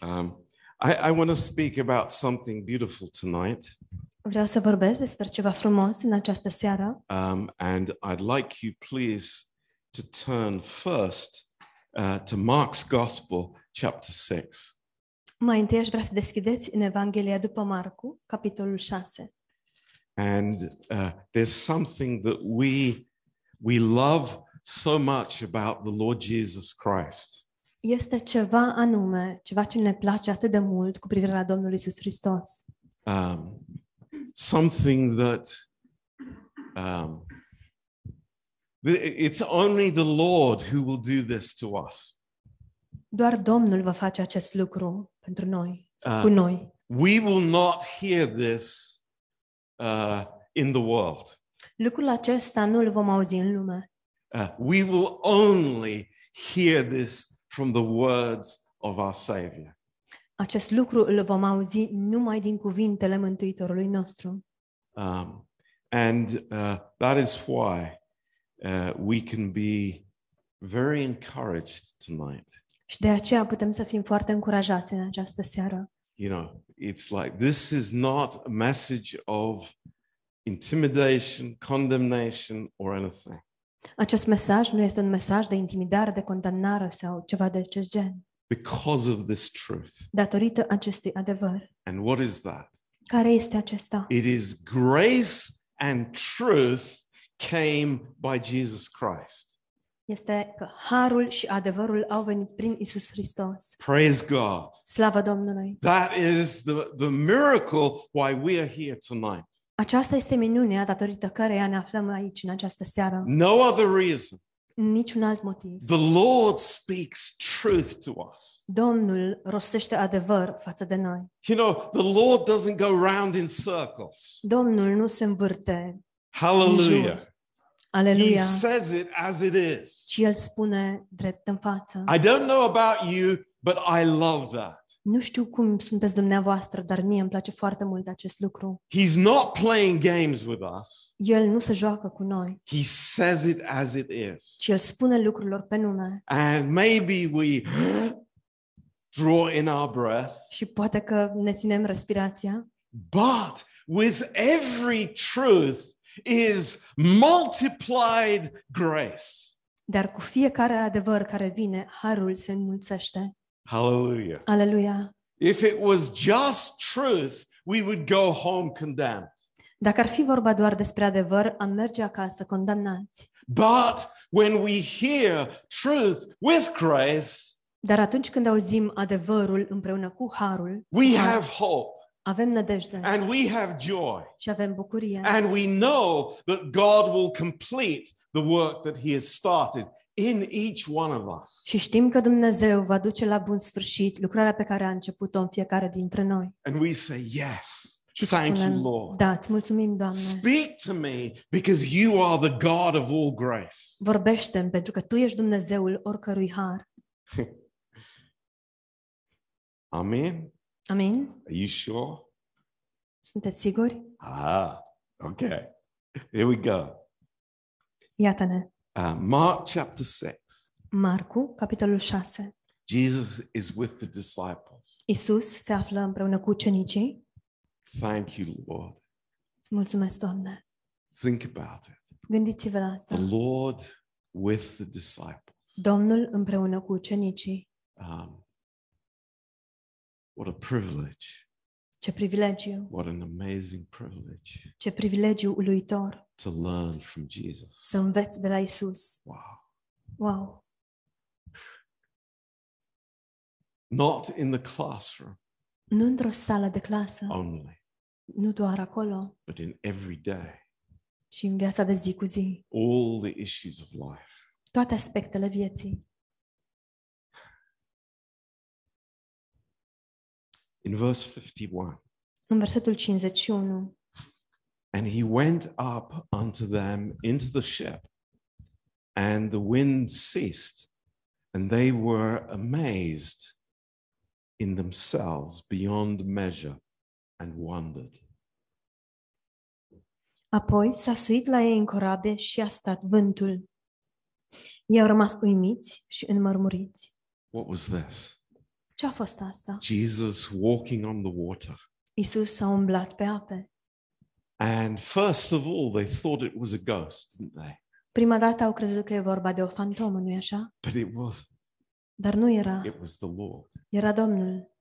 Um, I, I want to speak about something beautiful tonight, Vreau să vorbesc despre ceva frumos în această seară um, and I'd like you, please, to turn first uh, to Mark's Gospel, chapter 6. Mai întâi aș vrea să deschideți în Evanghelia după Marcu, capitolul 6. And uh, there's something that we we love so much about the Lord Jesus Christ. Este ceva anume, ceva ce ne place atât de mult cu privire la Domnul Isus Hristos. Um, something that um, th- it's only the Lord who will do this to us. Doar Domnul va face acest lucru pentru noi, Ah. cu noi. We will not hear this uh, in the world. Lucrul acesta nu îl vom auzi în lume. Uh, we will only hear this from the words of our Savior. Acest lucru îl vom auzi numai din cuvintele Mântuitorului nostru. Um, and uh, that is why uh, we can be very encouraged tonight. Și de aceea putem să fim foarte încurajați în această seară. You know, it's like this is not a message of intimidation, condemnation, or anything. Acest mesaj nu este un mesaj de intimidare, de condamnare sau ceva de acest gen. Because of this truth. Datorită acestui adevăr. And what is that? Care este acesta? It is grace and truth came by Jesus Christ. Este că harul și adevărul au venit prin Isus Hristos. Praise God. Slavă Domnului! That is the, the miracle why we are here tonight. Aceasta este minunea datorită căreia ne aflăm aici în această seară. No other reason. Niciun alt motiv. The Lord speaks truth to us. Domnul rostește adevăr față de noi. You know, the Lord doesn't go round in circles. Domnul nu se învârte, Hallelujah. He aleluia, says it as it is. ci El spune drept în față. I don't know about you, but I love that. Nu știu cum sunteți dumneavoastră, dar mie îmi place foarte mult acest lucru. He's not playing games with us. El nu se joacă cu noi, He says it as it is. ci El spune lucrurilor pe nume. And maybe we draw in our breath, Și poate că ne ținem respirația, but with every truth is multiplied grace. dar cu fiecare adevăr care vine, harul se înmulțește. Hallelujah. Aleluia! If it was just truth, we would go home condemned. Dacă ar fi vorba doar despre adevăr, am merge acasă condamnați. But when we hear truth with grace, Dar atunci când auzim adevărul împreună cu harul, we have hope avem nădejde and we have joy. și avem bucurie. And we know that God will complete the work that He has started in each one of us. Și știm că Dumnezeu va duce la bun sfârșit lucrarea pe care a început-o în fiecare dintre noi. And we say, Yes, Și thank you, spunem, Lord. da, îți mulțumim, Doamne. Speak to me because you are the God of all grace. Vorbește-mi pentru că Tu ești Dumnezeul oricărui har. Amen. Amin? Are you sure? Sunteți siguri? Ah, okay. Here we go. Iată-ne. Uh, Mark chapter 6. Marcu, capitolul 6. Jesus is with the disciples. Isus se află împreună cu ucenicii. Thank you, Lord. Îți mulțumesc, Doamne. Think about it. Gândiți-vă la asta. The Lord with the disciples. Domnul împreună cu ucenicii. Um, what a privilege. Ce privilegiu, What an amazing privilege ce privilegiu uluitor to learn from Jesus. să înveți de la Isus. Wow. Wow! Not in the classroom Nu într-o sală de clasă, only, nu doar acolo, but in every day, ci în viața de zi cu zi. all the issues of life. Toate aspectele vieții. In verse 51, În versetul 51. and he went up unto them into the ship, and the wind ceased, and they were amazed in themselves beyond measure and wondered. Apoi s-a suit la ei în corabie și a stat vântul. Ei au rămas uimiți și înmărmuriți. What was this? Ce a fost asta? Jesus walking on the water. Isus s-a umblat pe ape. And first of all, they thought it was a ghost, didn't they? Prima dată au crezut că e vorba de o fantomă, nu-i așa? But it wasn't. Dar nu era. It was the Lord. Era Domnul.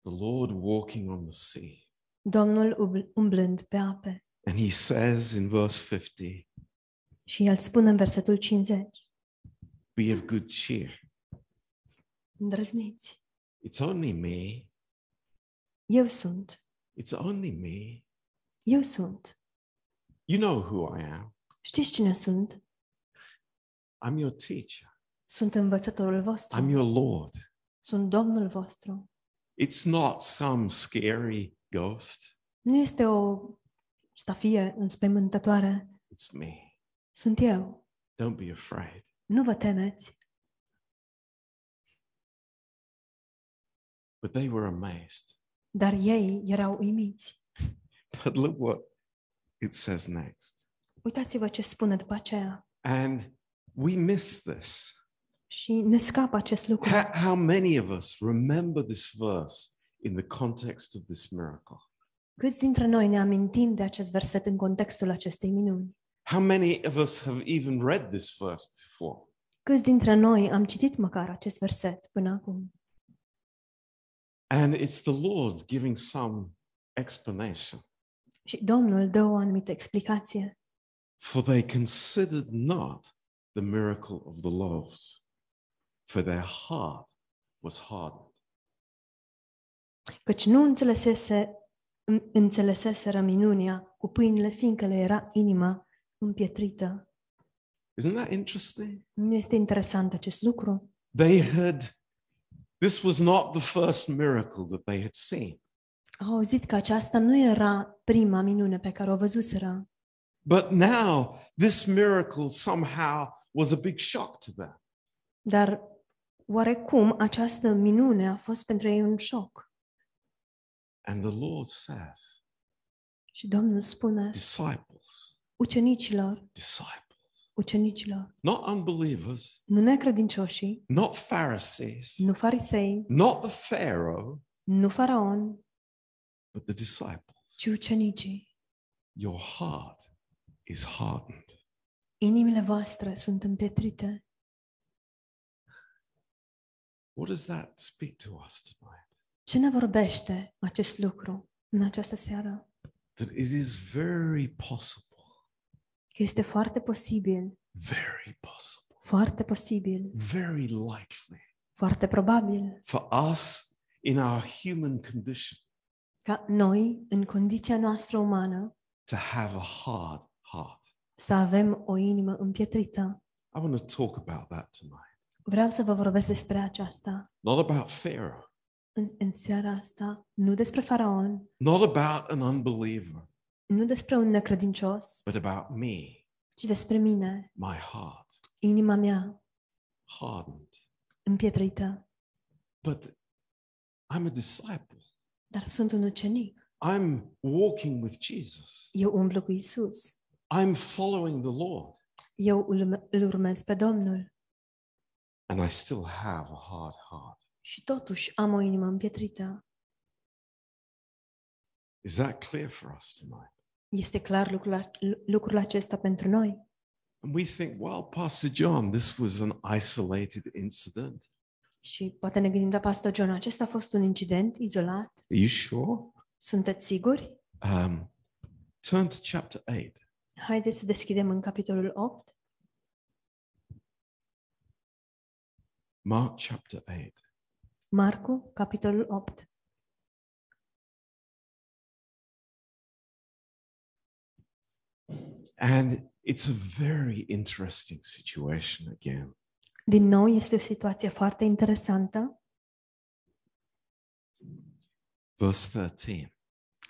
The Lord walking on the sea. Domnul umblând pe ape. And he says in verse 50, Și el spune în versetul 50. Be of good cheer. Îndrăzniți. It's only me. Eu sunt. It's only me. Eu sunt. You know who I am. Știți cine sunt? I'm your teacher. Sunt învățătorul vostru. I'm your Lord. Sunt Domnul vostru. It's not some scary ghost. Nu este o stafie înspăimântătoare. It's me. Sunt eu. Don't be afraid. Nu vă temeți. But they were amazed. Dar ei erau uimiți. But look what it says next. Uitați-vă ce spune după aceea. And we miss this. Și ne scapă acest lucru. How, how many of us remember this verse in the context of this miracle? Câți dintre noi ne amintim de acest verset în contextul acestei minuni? How many of us have even read this verse before? Câți dintre noi am citit măcar acest verset până acum? And it's the Lord giving some explanation. Și Domnul dă o anumită explicație. For they considered not the miracle of the loaves, for their heart was hardened. Căci nu înțelesese, în- înțeleseseră minunia cu pâinile, fiindcă le era inima împietrită. Isn't that interesting? Nu este interesant acest lucru? They had, this was not the first miracle that they had seen. Au auzit că aceasta nu era prima minune pe care o văzuseră, But now, this miracle somehow was a big shock to them. dar oarecum această minune a fost pentru ei un șoc. And the Lord says, Și Domnul spune disciples, ucenicilor, disciples, ucenicilor, not unbelievers, nu necredincioșii, not Pharisees, nu farisei, not the Pharaoh, nu faraon, but the disciples. ci ucenicii. Your heart is hardened. Inimile voastre sunt împietrite. What does that speak to us tonight? Ce ne vorbește acest lucru în această seară? That it is very possible, Că este foarte posibil, very possible, foarte posibil, very likely. Foarte probabil. For us in our human condition ca noi, în condiția noastră umană, to have a hard heart. să avem o inimă împietrită. I want to talk about that tonight. Vreau să vă vorbesc despre aceasta. Not about Pharaoh, în, în seara asta, nu despre faraon, not about an unbeliever, nu despre un necredincios, but about me, ci despre mine, my heart, inima mea hardened. împietrită. But I'm a disciple. Dar sunt un ucenic. I'm walking with Jesus. Eu umblu cu Isus. I'm following the Lord. Eu îl, îl urmez pe Domnul. And I still have a hard heart. Și totuși am o inimă împietrită. Is that clear for us tonight? Este clar lucrul, a- lucrul acesta pentru noi? And we think, well, Pastor John, this was an isolated incident. Și poate ne gândim, da, Pastor John, acesta a fost un incident izolat? Are you sure? Sunteți siguri? Um, turn to chapter 8. Haideți să deschidem în capitolul 8, Mark chapter 8. Marcu, capitolul 8. And it's a very interesting situation again. Din nou, este o situație foarte interesantă. Verse 13.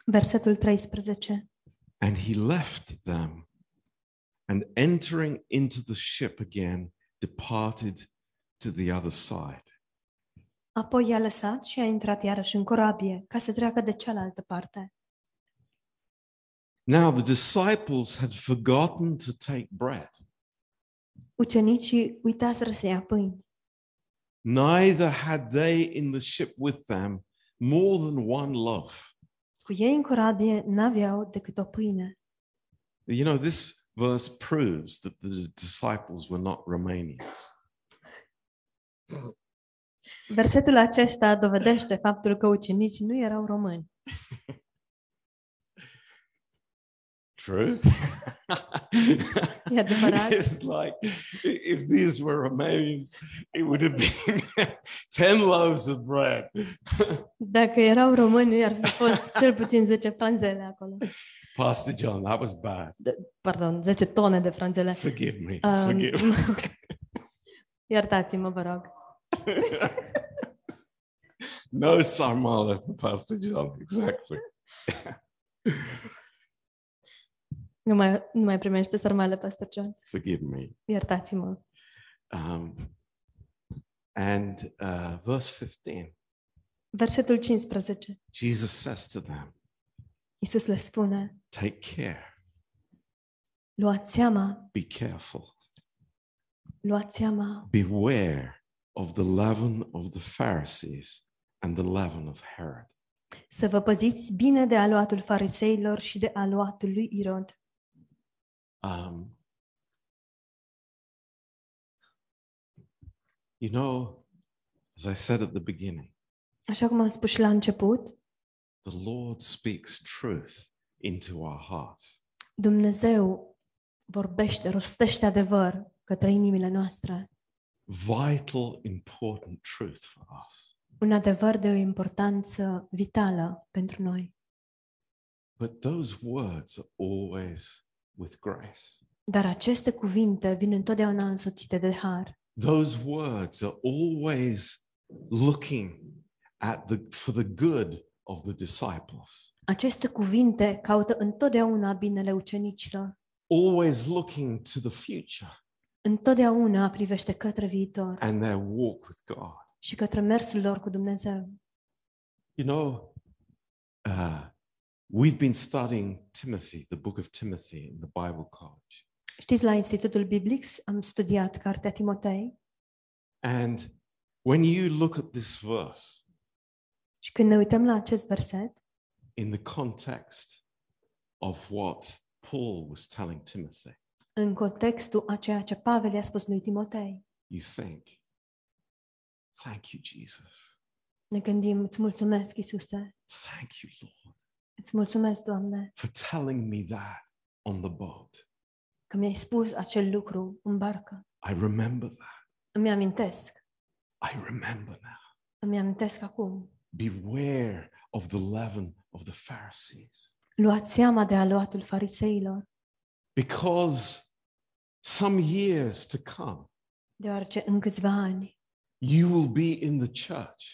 Versetul 13. And he left them and entering into the ship again, departed to the other side. Apoi i-a lăsat și a intrat iarăși în corabie, ca să treacă de cealaltă parte. Now the disciples had forgotten to take bread. Ucenicii uitaseră să ia pâini. Neither had they in the ship with them more than one loaf. Cu ei în corabie n-aveau decât o pâine. You know, this verse proves that the disciples were not Romanians. Versetul acesta dovedește faptul că ucenicii nu erau români. True. Adevărat. it's like if these were Romanians, it would have been 10 loaves of bread. Dacă erau români, ar fi fost cel puțin 10 franzele acolo. Pastor John, that was bad. Pardon, 10 tone de franzele. Forgive me. Um, Forgive me. Iertați-mă, vă rog. no sarmale for Pastor John. Exactly. Nu mai, nu mai primește sarmale, Pastor John. Forgive me. Iertați-mă. Um, and uh, verse 15, Versetul 15. Jesus says to them, Iisus le spune, Take care, luați seama, be careful, luați seama, beware of the leaven of the Pharisees and the leaven of Herod. să vă păziți bine de aluatul fariseilor și de aluatul lui Irod. Um, you know, as I said at the beginning, Așa cum am spus și la început, the Lord speaks truth into our hearts. Dumnezeu vorbește, rostește adevăr către inimile noastre. Vital, important truth for us. Un adevăr de o importanță vitală pentru noi. But those words are always with grace. Dar aceste cuvinte vin întotdeauna însoțite de har. Those words are always looking at the for the good of the disciples. Aceste cuvinte caută întotdeauna binele ucenicilor. Always looking to the future Întotdeauna privește către viitor and their walk with God. și către mersul lor cu Dumnezeu. You know, uh, we've been studying Timothy, the book of Timothy in the Bible College. Știți, la Institutul Biblic am studiat Cartea Timotei And when you look at this verse și când ne uităm la acest verset, in the context of what Paul was telling Timothy, în contextul a ceea ce Pavel i-a spus lui Timotei, you think, thank you, Jesus. ne gândim, îți mulțumesc, Iisuse, Thank you, Lord, îți mulțumesc, Doamne, for telling me that on the boat. că mi-ai spus acel lucru în barcă. I remember that. Îmi amintesc, I remember now. îmi amintesc acum. Beware of the leaven of the Pharisees. Luați seama de aluatul fariseilor, Because some years to come, deoarece în câțiva ani you will be in the church.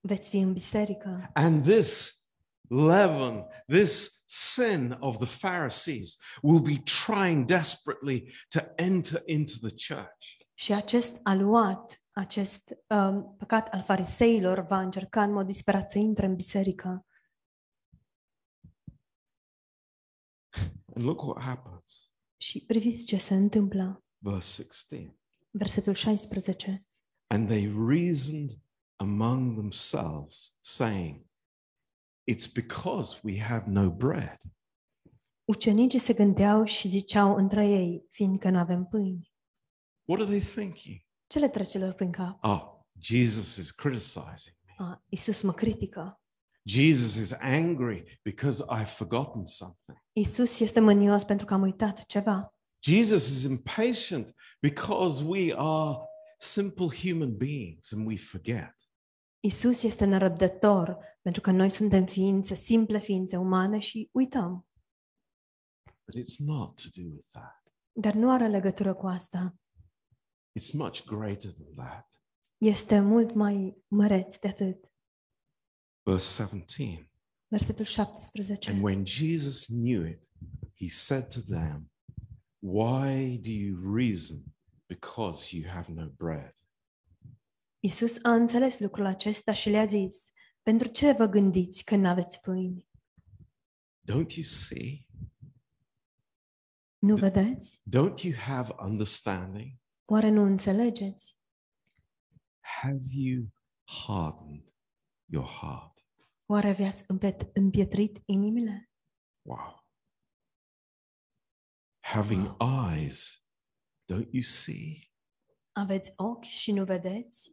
veți fi în biserică And this leaven, this sin of the Pharisees will be trying desperately to enter into the church. și acest aluat, acest um, păcat al fariseilor va încerca în mod disperat să intre în biserică. And look what happens. Și priviți ce se întâmplă. Verse 16. Versetul 16. And they reasoned among themselves, saying, It's because we have no bread. Ucenicii se gândeau și ziceau între ei, fiindcă nu avem pâini. What are they thinking? Ce le trece lor prin cap? Oh, Jesus is criticizing me. A, Iisus mă critică. Jesus is angry because I've forgotten something. Iisus este mânios pentru că am uitat ceva. Jesus is impatient because we are simple human beings and we forget. Iisus este nerăbdător pentru că noi suntem ființe simple, ființe umane și uităm. But it's not to do with that. Dar nu are legătură cu asta. It's much greater than that. Este mult mai măreț de atât. Verse 17. Versetul 17. And when Jesus knew it, he said to them, Why do you reason because you have no bread? Iisus a înțeles lucrul acesta și le-a zis, pentru ce vă gândiți că nu aveți pâini? Don't you see? Nu vedeți? Don't you have understanding? Oare nu înțelegeți? Have you hardened your heart? Oare vi-ați împet- împietrit inimile? Wow. Having eyes, don't you see? Aveți ochi și nu vedeți?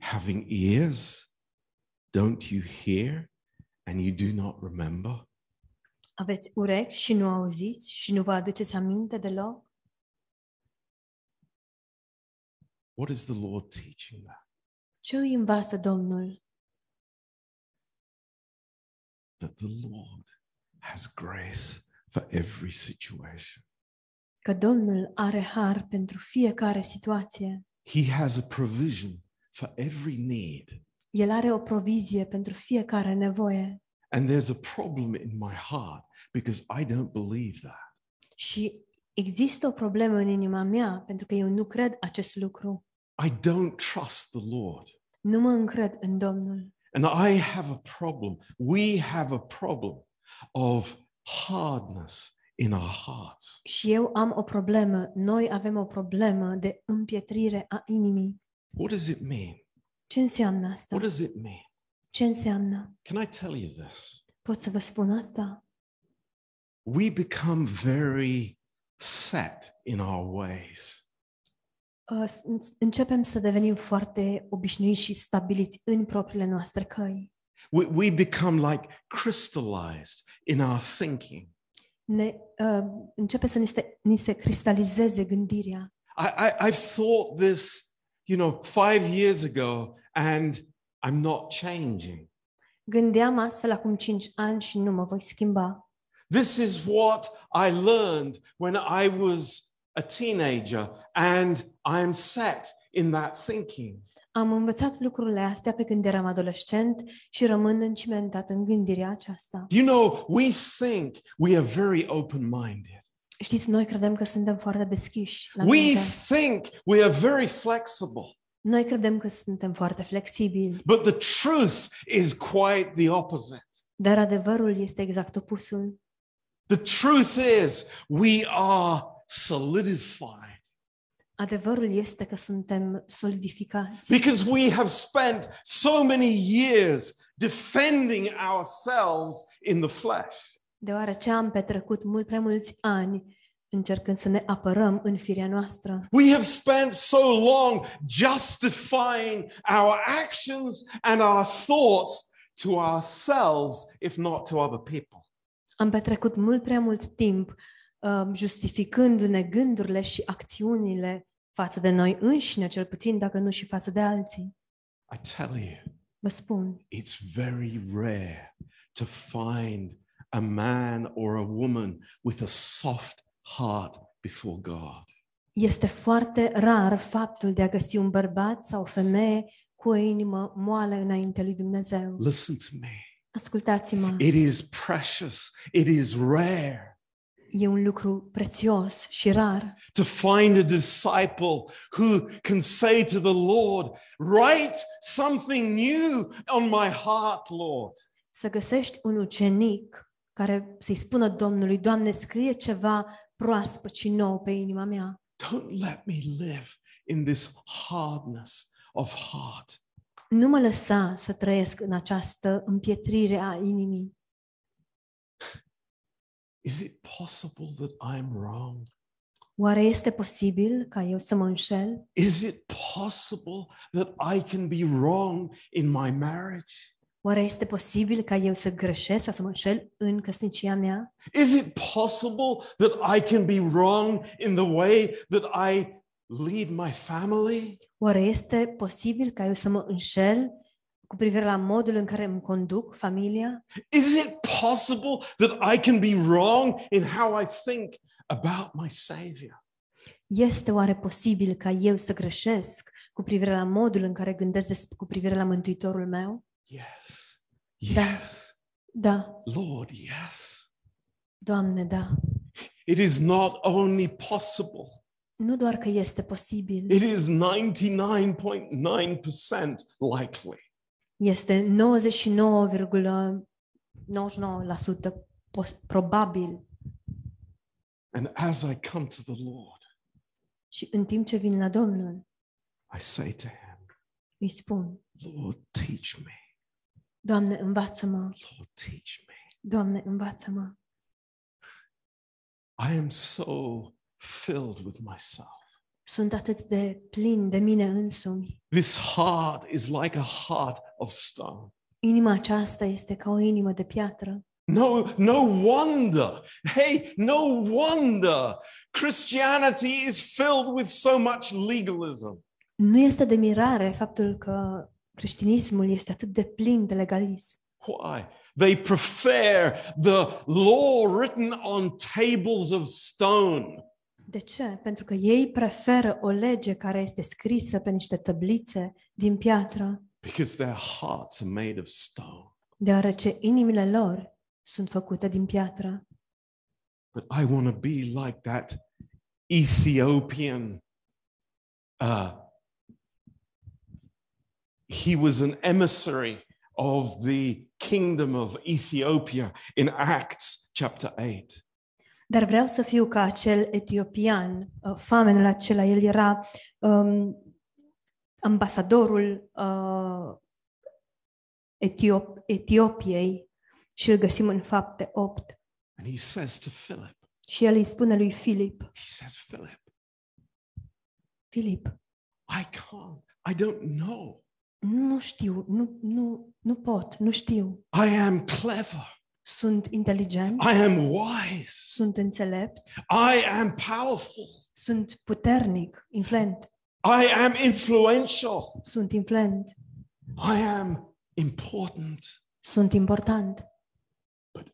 Having ears, don't you hear and you do not remember? Aveți urechi și nu auziți și nu vă aduceți aminte deloc? What is the Lord teaching that? Ce îi învață Domnul? That the Lord has grace for every situation. Că Domnul are har pentru fiecare situație. He has a provision for every need. El are o provizie pentru fiecare nevoie. And there's a problem in my heart because I don't believe that. Și există o problemă în inima mea pentru că eu nu cred acest lucru. I don't trust the Lord. Nu mă încred în Domnul. And I have a problem. We have a problem of hardness in our hearts. Și eu am o problemă, noi avem o problemă de împietrire a inimii. What does it mean? Ce înseamnă asta? What does it mean? Ce înseamnă? Can I tell you this? Pot să vă spun asta? We become very set in our ways. Uh, Începem să devenim foarte obișnuiți și stabiliți în propriile noastre căi. We, we become like crystallized in our thinking. Ne, uh, începe să ni se, ni se cristalizeze gândirea. I, I, I've thought this, you know, five years ago, and I'm not changing. Gândeam astfel acum cinci ani și nu mă voi schimba. This is what I learned when I was a teenager, and I'm set in that thinking. Am învățat lucrurile astea pe când eram adolescent și rămân încimentat în gândirea aceasta. You know, we think we are very open minded. Știți, noi credem că suntem foarte deschiși la We minte. think we are very flexible. Noi credem că suntem foarte flexibili, But the truth is quite the opposite. dar adevărul este exact opusul. The truth is, we are solidified Adevărul este că suntem solidificați. because we have spent so many years defending ourselves in the flesh. Deoarece am petrecut mult prea mulți ani încercând să ne apărăm în firea noastră. We have spent so long justifying our actions and our thoughts to ourselves, if not to other people. Am petrecut mult prea mult timp uh, justificându-ne gândurile și acțiunile față de noi înșine, cel puțin dacă nu și față de alții. I tell you, Vă spun, it's very rare to find a man or a woman with a soft heart before God. este foarte rar faptul de a găsi un bărbat sau o femeie cu o inimă moale lui Dumnezeu. Listen to me. Ascultați-mă, It is precious, it is rare e un lucru prețios și rar to find a disciple who can say to the Lord, Write something new on my heart, Lord. să găsești un ucenic care să-i spună Domnului, Doamne, scrie ceva proaspăt și nou pe inima mea. Don't let me live in this hardness of heart. Nu mă lăsa să trăiesc în această împietrire a inimii. Is it possible that I'm wrong? Oare este posibil ca eu să mă înșel? Is it possible that I can be wrong in my marriage? Oare este posibil ca eu să greșesc sau să mă înșel în căsnicia mea? Is it possible that I can be wrong in the way that I lead my family? Oare este posibil ca eu să mă înșel cu privire la modul în care îmi conduc familia? Is it possible that I can be wrong in how I think about my Savior? Este oare posibil ca eu să greșesc cu privire la modul în care gândesc des- cu privire la Mântuitorul meu? Yes. Yes. Da, Lord, yes. Doamne, da. It is not only possible, Nu doar că este posibil, it is 99.9% likely. este 99,99% pos- probabil. And as I come to the Lord, Și în timp ce vin la Domnul, I say to him, îi spun, Lord, teach me. Doamne, învață-mă, Lord, teach me. Doamne, învață-mă. I am so filled with myself. Sunt atât de plin de mine însumi. This heart is like a heart of stone. Inima aceasta este ca o inimă de piatră. No, no wonder. Hey, no wonder Christianity is filled with so much legalism. Nu este de mirare faptul că creștinismul este atât de plin de legalism. Why? They prefer the law written on tables of stone De ce? Pentru că ei preferă o lege care este scrisă pe niște tablițe din piatră, because their hearts are made of stone. deoarece inimile lor sunt făcute din piatră. But I want to be like that Ethiopian. Uh, he was an emissary of the kingdom of Ethiopia in Acts chapter 8. Dar vreau să fiu ca acel etiopian, uh, famenul acela, el era um, ambasadorul uh, Etiop- Etiopiei și îl găsim în fapte 8. And he says to Philip, Și el îi spune lui Filip, he says, Philip, Filip, I can't, I don't know. Nu știu, nu, nu, nu pot, nu știu. I am clever. Sunt inteligent, I am wise. sunt înțelept, I am powerful. sunt puternic, influent, I am influential. sunt influent, I am important. sunt important, But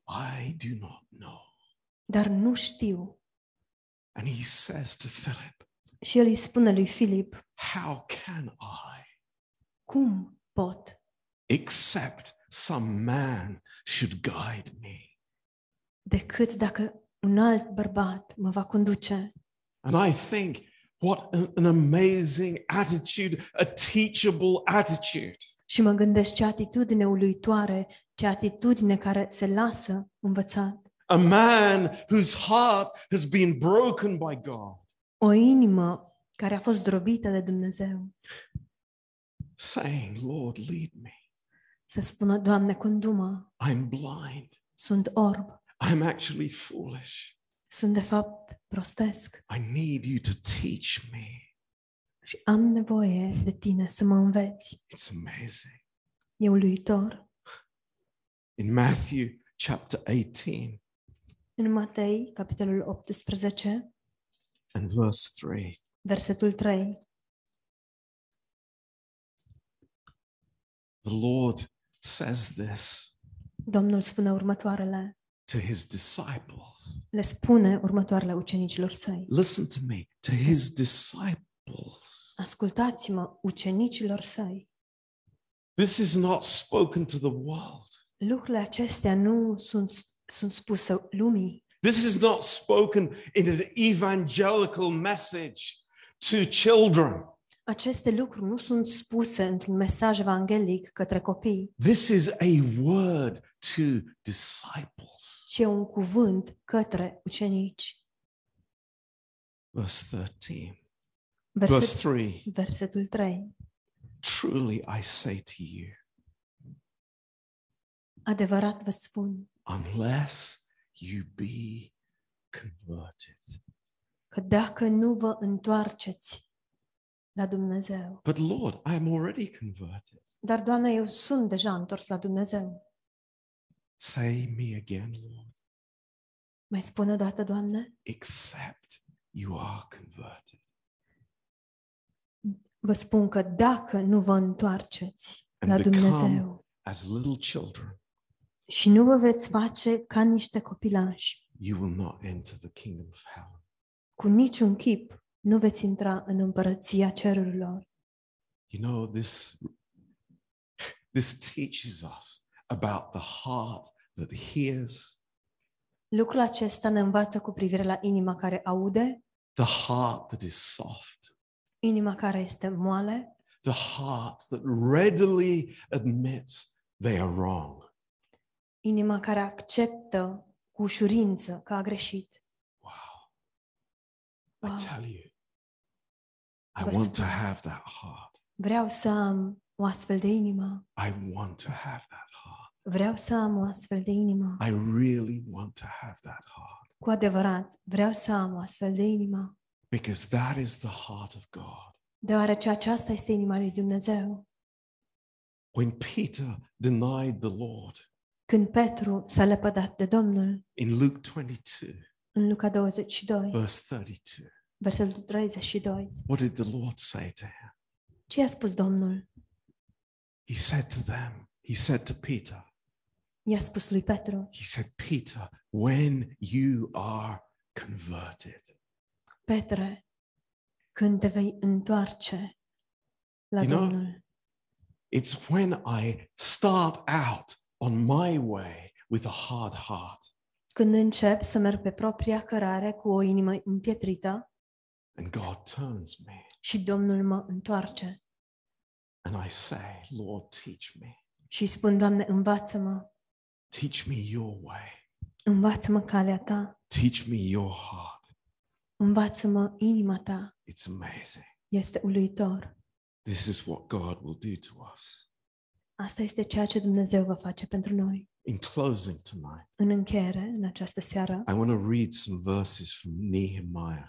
I do not know. dar nu știu. And he says to Philip, Și el îi spune lui Filip, How can I, cum pot? except some man should guide me? decât dacă un alt bărbat mă va conduce. And I think, what an, an amazing attitude, a teachable attitude. Și mă gândesc ce atitudine uluitoare, ce atitudine care se lasă învățat. A man whose heart has been broken by God, O inimă care a fost drobită de Dumnezeu. Saying, Lord, lead me. Să spună, Doamne, condu-mă, I'm blind. sunt orb, I'm actually foolish. sunt de fapt prostesc I need you to teach me. și am nevoie de tine să mă înveți. It's amazing. E uluitor. In Matthew chapter 18 În Matei, capitolul 18, and verse 3, versetul 3, the Lord says this Domnul spune următoarele. to his disciples. Le spune următoarele ucenicilor săi. Listen to me, to his disciples. Ascultați-mă, ucenicilor săi. This is not spoken to the world. Lucrurile acestea nu sunt, sunt spuse lumii. This is not spoken in an evangelical message to children. Aceste lucruri nu sunt spuse într-un mesaj evanghelic către copii, This is a word to disciples. ci e un cuvânt către ucenici. Verse 13. Verse Verset, 3 versetul 3. Truly I say to you, Adevărat vă spun unless you be converted. că dacă nu vă întoarceți la Dumnezeu, But Lord, I am already converted. dar, Doamne, eu sunt deja întors la Dumnezeu. Say me again, Lord, Mai spune o dată, Doamne? except you are converted. Vă spun că dacă nu vă întoarceți And la become Dumnezeu as little children, și nu vă veți face ca niște copilași, you will not enter the kingdom of heaven. cu niciun chip nu veți intra în împărăția cerurilor. You know, this, this teaches us about the heart that hears, Lucrul acesta ne învață cu privire la inima care aude, the heart that is soft, inima care este moale, the heart that readily admits they are wrong. inima care acceptă cu ușurință că a greșit. Wow. Wow. I tell you, I Vă want to spun. have that heart. Vreau să am o astfel de inimă. I want to have that heart. Vreau să am o astfel de inimă. I really want to have that heart Cu adevărat, vreau să am o astfel de inimă. because that is the heart of God. Deoarece aceasta este inima lui Dumnezeu. When Peter denied the Lord Când Petru s-a lepădat de Domnul, in Luke 22, în Luca 22, verse 32, versetul 32, what did the Lord say to him? ce a spus Domnul? He said to them, He said to Peter, I-a spus lui Petru, He said, Peter, when you are converted, Petre, când te vei întoarce la You know, Domnul, it's when I start out on my way with a hard heart. Când încep să merg pe propria cărare cu o inimă împietrită and God turns me și Domnul mă întoarce and I say, Lord, teach me, și îi spun, Doamne, învață-mă, teach me your way, învață-mă calea Ta, teach me your heart. învață-mă inima Ta, It's amazing. este uluitor. This is what God will do to us. Asta este ceea ce Dumnezeu va face pentru noi. In closing tonight, În încheiere, în această seară, I want to read some verses from Nehemiah.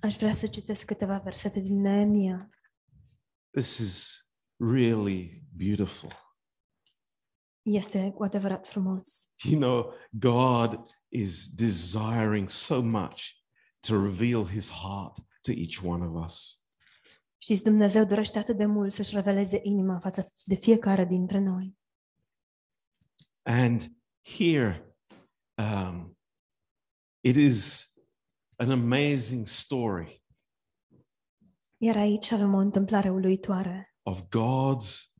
Aș vrea să citesc câteva versete din Neemia. This is really beautiful. Este cu adevărat frumos. You know, God is desiring so much to reveal his heart to each one of us. Știți, Dumnezeu dorește atât de mult să-și reveleze inima față de fiecare dintre noi. And here, um, it is an amazing story Iar aici avem o întâmplare uluitoare of God's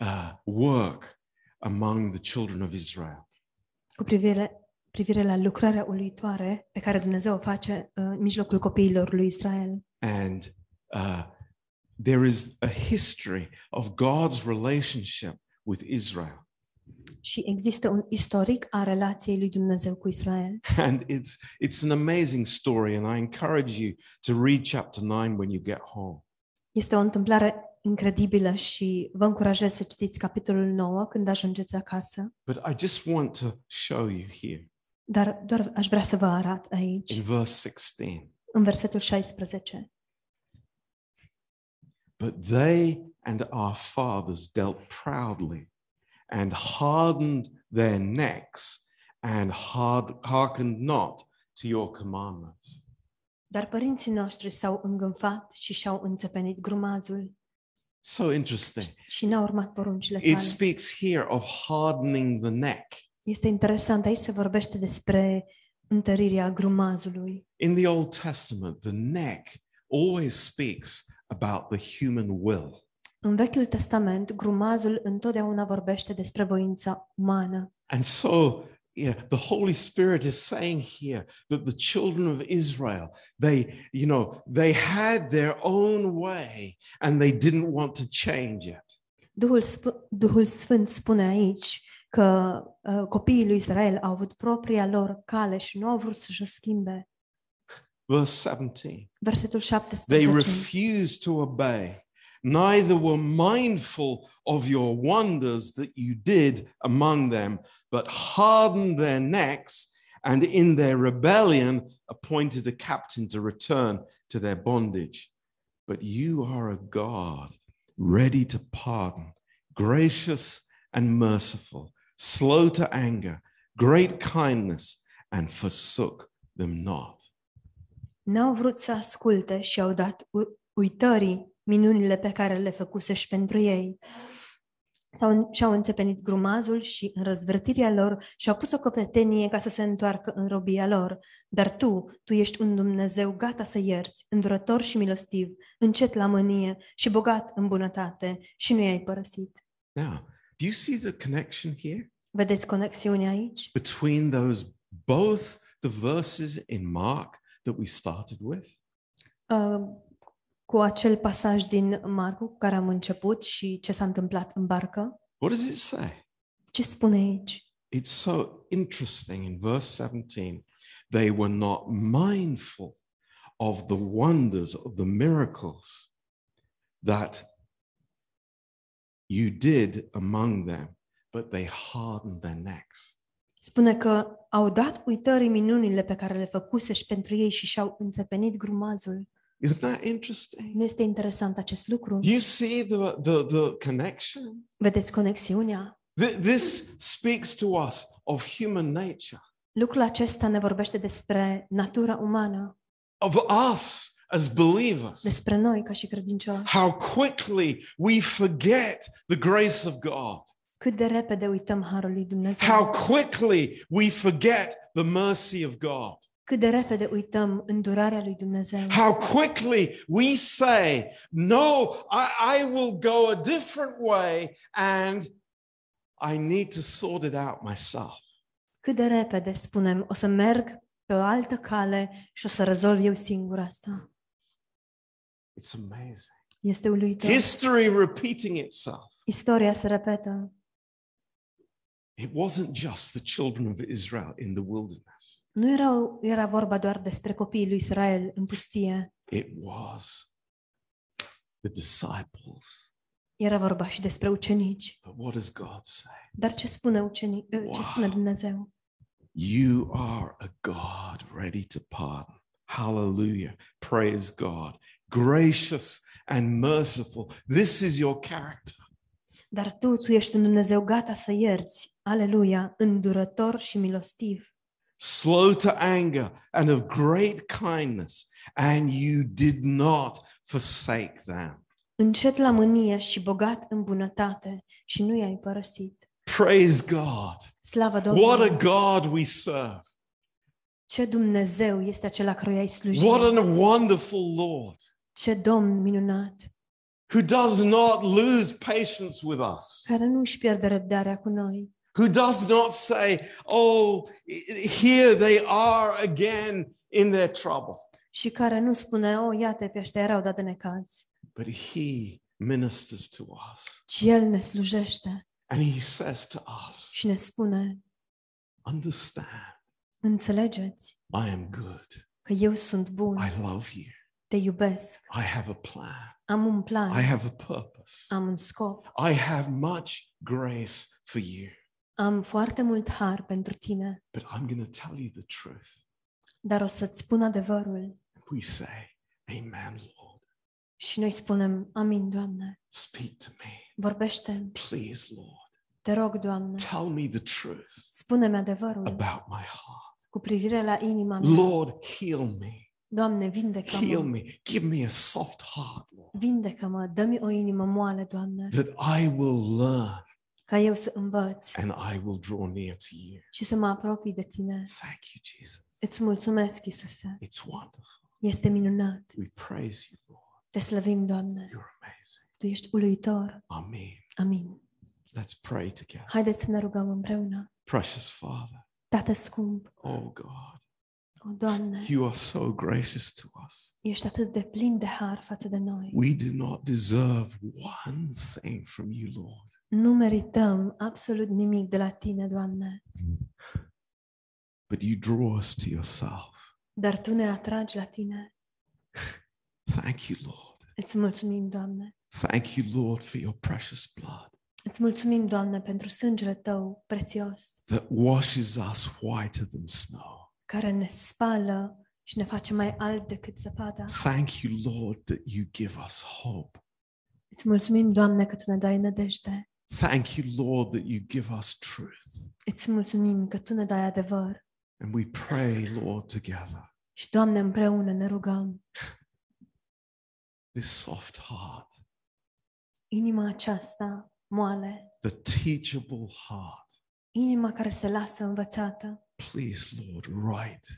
uh, work among the children of Israel. cu privire, privire la lucrarea uluitoare pe care Dumnezeu o face uh, în mijlocul copiilor lui Israel. And uh, there is a history of God's relationship with Israel. Și există un istoric a relației lui Dumnezeu cu Israel. And it's, it's an amazing story, and I encourage you to read chapter 9 when you get home. Este o întâmplare incredibilă și vă încurajez să citiți capitolul 9 când ajungeți acasă. But I just want to show you here Dar doar aș vrea să vă arăt aici, in verse 16. în versetul 16. But they and our fathers dealt proudly and hardened their necks and hard, hearkened not to your commandments. Dar părinții noștri s-au îngânfat și și-au înțepenit grumazul So interesting. și n-au urmat poruncile It tale. speaks here of hardening the neck. Este interesant, aici se vorbește despre întărirea grumazului. In the Old Testament, the neck always speaks about the human will. În Vechiul Testament, grumazul întotdeauna vorbește despre voința umană. And so, yeah, the Holy Spirit is saying here that the children of Israel, they, you know, they had their own way and they didn't want to change it. Duhul, Sp- Duhul Sfânt spune aici că uh, copiii lui Israel au avut propria lor cale și nu au vrut să-și o schimbe. Verse 17. Versetul They 17. refused to obey, neither were mindful of your wonders that you did among them, but hardened their necks and in their rebellion appointed a captain to return to their bondage. But you are a God ready to pardon, gracious and merciful, slow to anger, great kindness, and forsook them not. N-au vrut să asculte și au dat uitării minunile pe care le făcusești pentru ei. S-au, și-au înțepenit grumazul și în răzvrătirea lor și-au pus o copletenie ca să se întoarcă în robia lor. Dar tu, tu ești un Dumnezeu gata să ierți, îndurător și milostiv, încet la mânie și bogat în bunătate și nu i-ai părăsit. Now, do you see the connection here Vedeți conexiunea aici? between those both the verses in Mark that we started with Uh, cu acel pasaj din Marcu cu care am început și ce s-a întâmplat în barcă? What does it say? Ce spune aici? It's so interesting in verse 17. They were not mindful of the wonders of the miracles that you did among them, but they hardened their necks. Spune că au dat uitării minunile pe care le făcusești pentru ei și și-au înțepenit grumazul. Isn't that interesting? Nu este interesant acest lucru? Do you see the, the, the connection? Vedeți conexiunea? Th- This speaks to us of human nature, Lucrul acesta ne vorbește despre natura umană, of us as believers. despre noi ca și credincioși. How quickly we forget the grace of God. Cât de repede uităm harul lui Dumnezeu. How quickly we forget the mercy of God. Cât de repede uităm îndurarea lui Dumnezeu. How quickly we say, No, I, I will go a different way and I need to sort it out myself. Cât de repede spunem, o să merg pe o altă cale și o să rezolv eu singur asta. It's amazing. Este uluitor. History repeating itself. Istoria se repetă. It wasn't just the children of Israel in the wilderness, Nu era, era vorba doar despre copiii lui Israel în pustie. it was the disciples. Era vorba și despre ucenici. But what does God say? Dar ce spune, ucenic, ce spune Wow. Dumnezeu? You are a God ready to pardon. Hallelujah. Praise God. Gracious and merciful. This is your character. Dar tu, tu ești un Dumnezeu gata să ierți. Aleluia, îndurător și milostiv. Slow to anger and of great kindness, and you did not forsake them. Încet la mânie și bogat în bunătate și nu i-ai părăsit. Praise God. Slavă What a Domnului! God we serve. Ce Dumnezeu este acela căruia îi slujim! What a wonderful Lord Ce Domn minunat! who does not lose patience with us, Care nu își pierde răbdarea cu noi. Who does not say, Oh, here they are again in their trouble. Și care nu spune, o, iată, pe ăștia erau dat de necaz. But He ministers to us Ci El ne slujește and He says to us, și ne spune, Understand, înțelegeți I am good. că eu sunt bun, I love you. te iubesc, I have a plan. am un plan, I have a purpose. am un scop, I have much grace for you. Am foarte mult har pentru tine, But I'm going to tell you the truth. dar o să-ți spun adevărul. We say, Amen, Lord. Și noi spunem, amin, Doamne, Speak to me. vorbește Please, Lord. te rog, Doamne, Tell me the truth spune-mi adevărul about my heart. cu privire la inima mea. Lord, heal me. Doamne, Heal vindecă-mă, me. Give me a soft heart, Lord, vindecă-mă, dă-mi o inimă moale, Doamne, that I will learn ca eu să învăț and I will draw near to you. și să mă apropii de tine. Thank you, Jesus. Îți mulțumesc, Iisuse. It's wonderful. Este minunat. We praise you, Lord. Te slăvim, Doamne. You're amazing. Tu ești uluitor. Amen. Amin. Let's pray together. Haideți să ne rugăm împreună. Precious Father, Tată scump, oh God, o Doamne, you are so gracious to us. ești atât de plin de har față de noi. We do not deserve one thing from you, Lord. Nu merităm absolut nimic de la Tine, Doamne, But you draw us to yourself. dar Tu ne atragi la Tine. Thank you, Lord. Îți mulțumim, Doamne. Thank you, Lord, for your precious blood Îți mulțumim, Doamne, pentru sângele Tău prețios, that washes us whiter than snow. care ne spală și ne face mai alb decât zăpada. Thank you, Lord, that you give us hope. Îți mulțumim, Doamne, că Tu ne dai nădejde. Thank you, Lord, that you give us truth. Îți mulțumim că Tu ne dai adevăr. And we pray, Lord, together, Și, Doamne, împreună ne rugăm. this soft heart, Inima aceasta moale, the teachable heart. inima care se lasă învățată. Please, Lord, write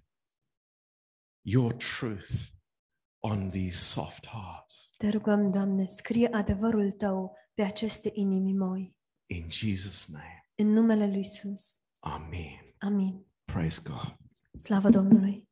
your truth on these soft hearts. Te rugăm, Doamne, scrie adevărul Tău pe aceste inimi moi. In Jesus' name, În numele Lui Isus. Amen. Amin. Praise God. Slavă Domnului!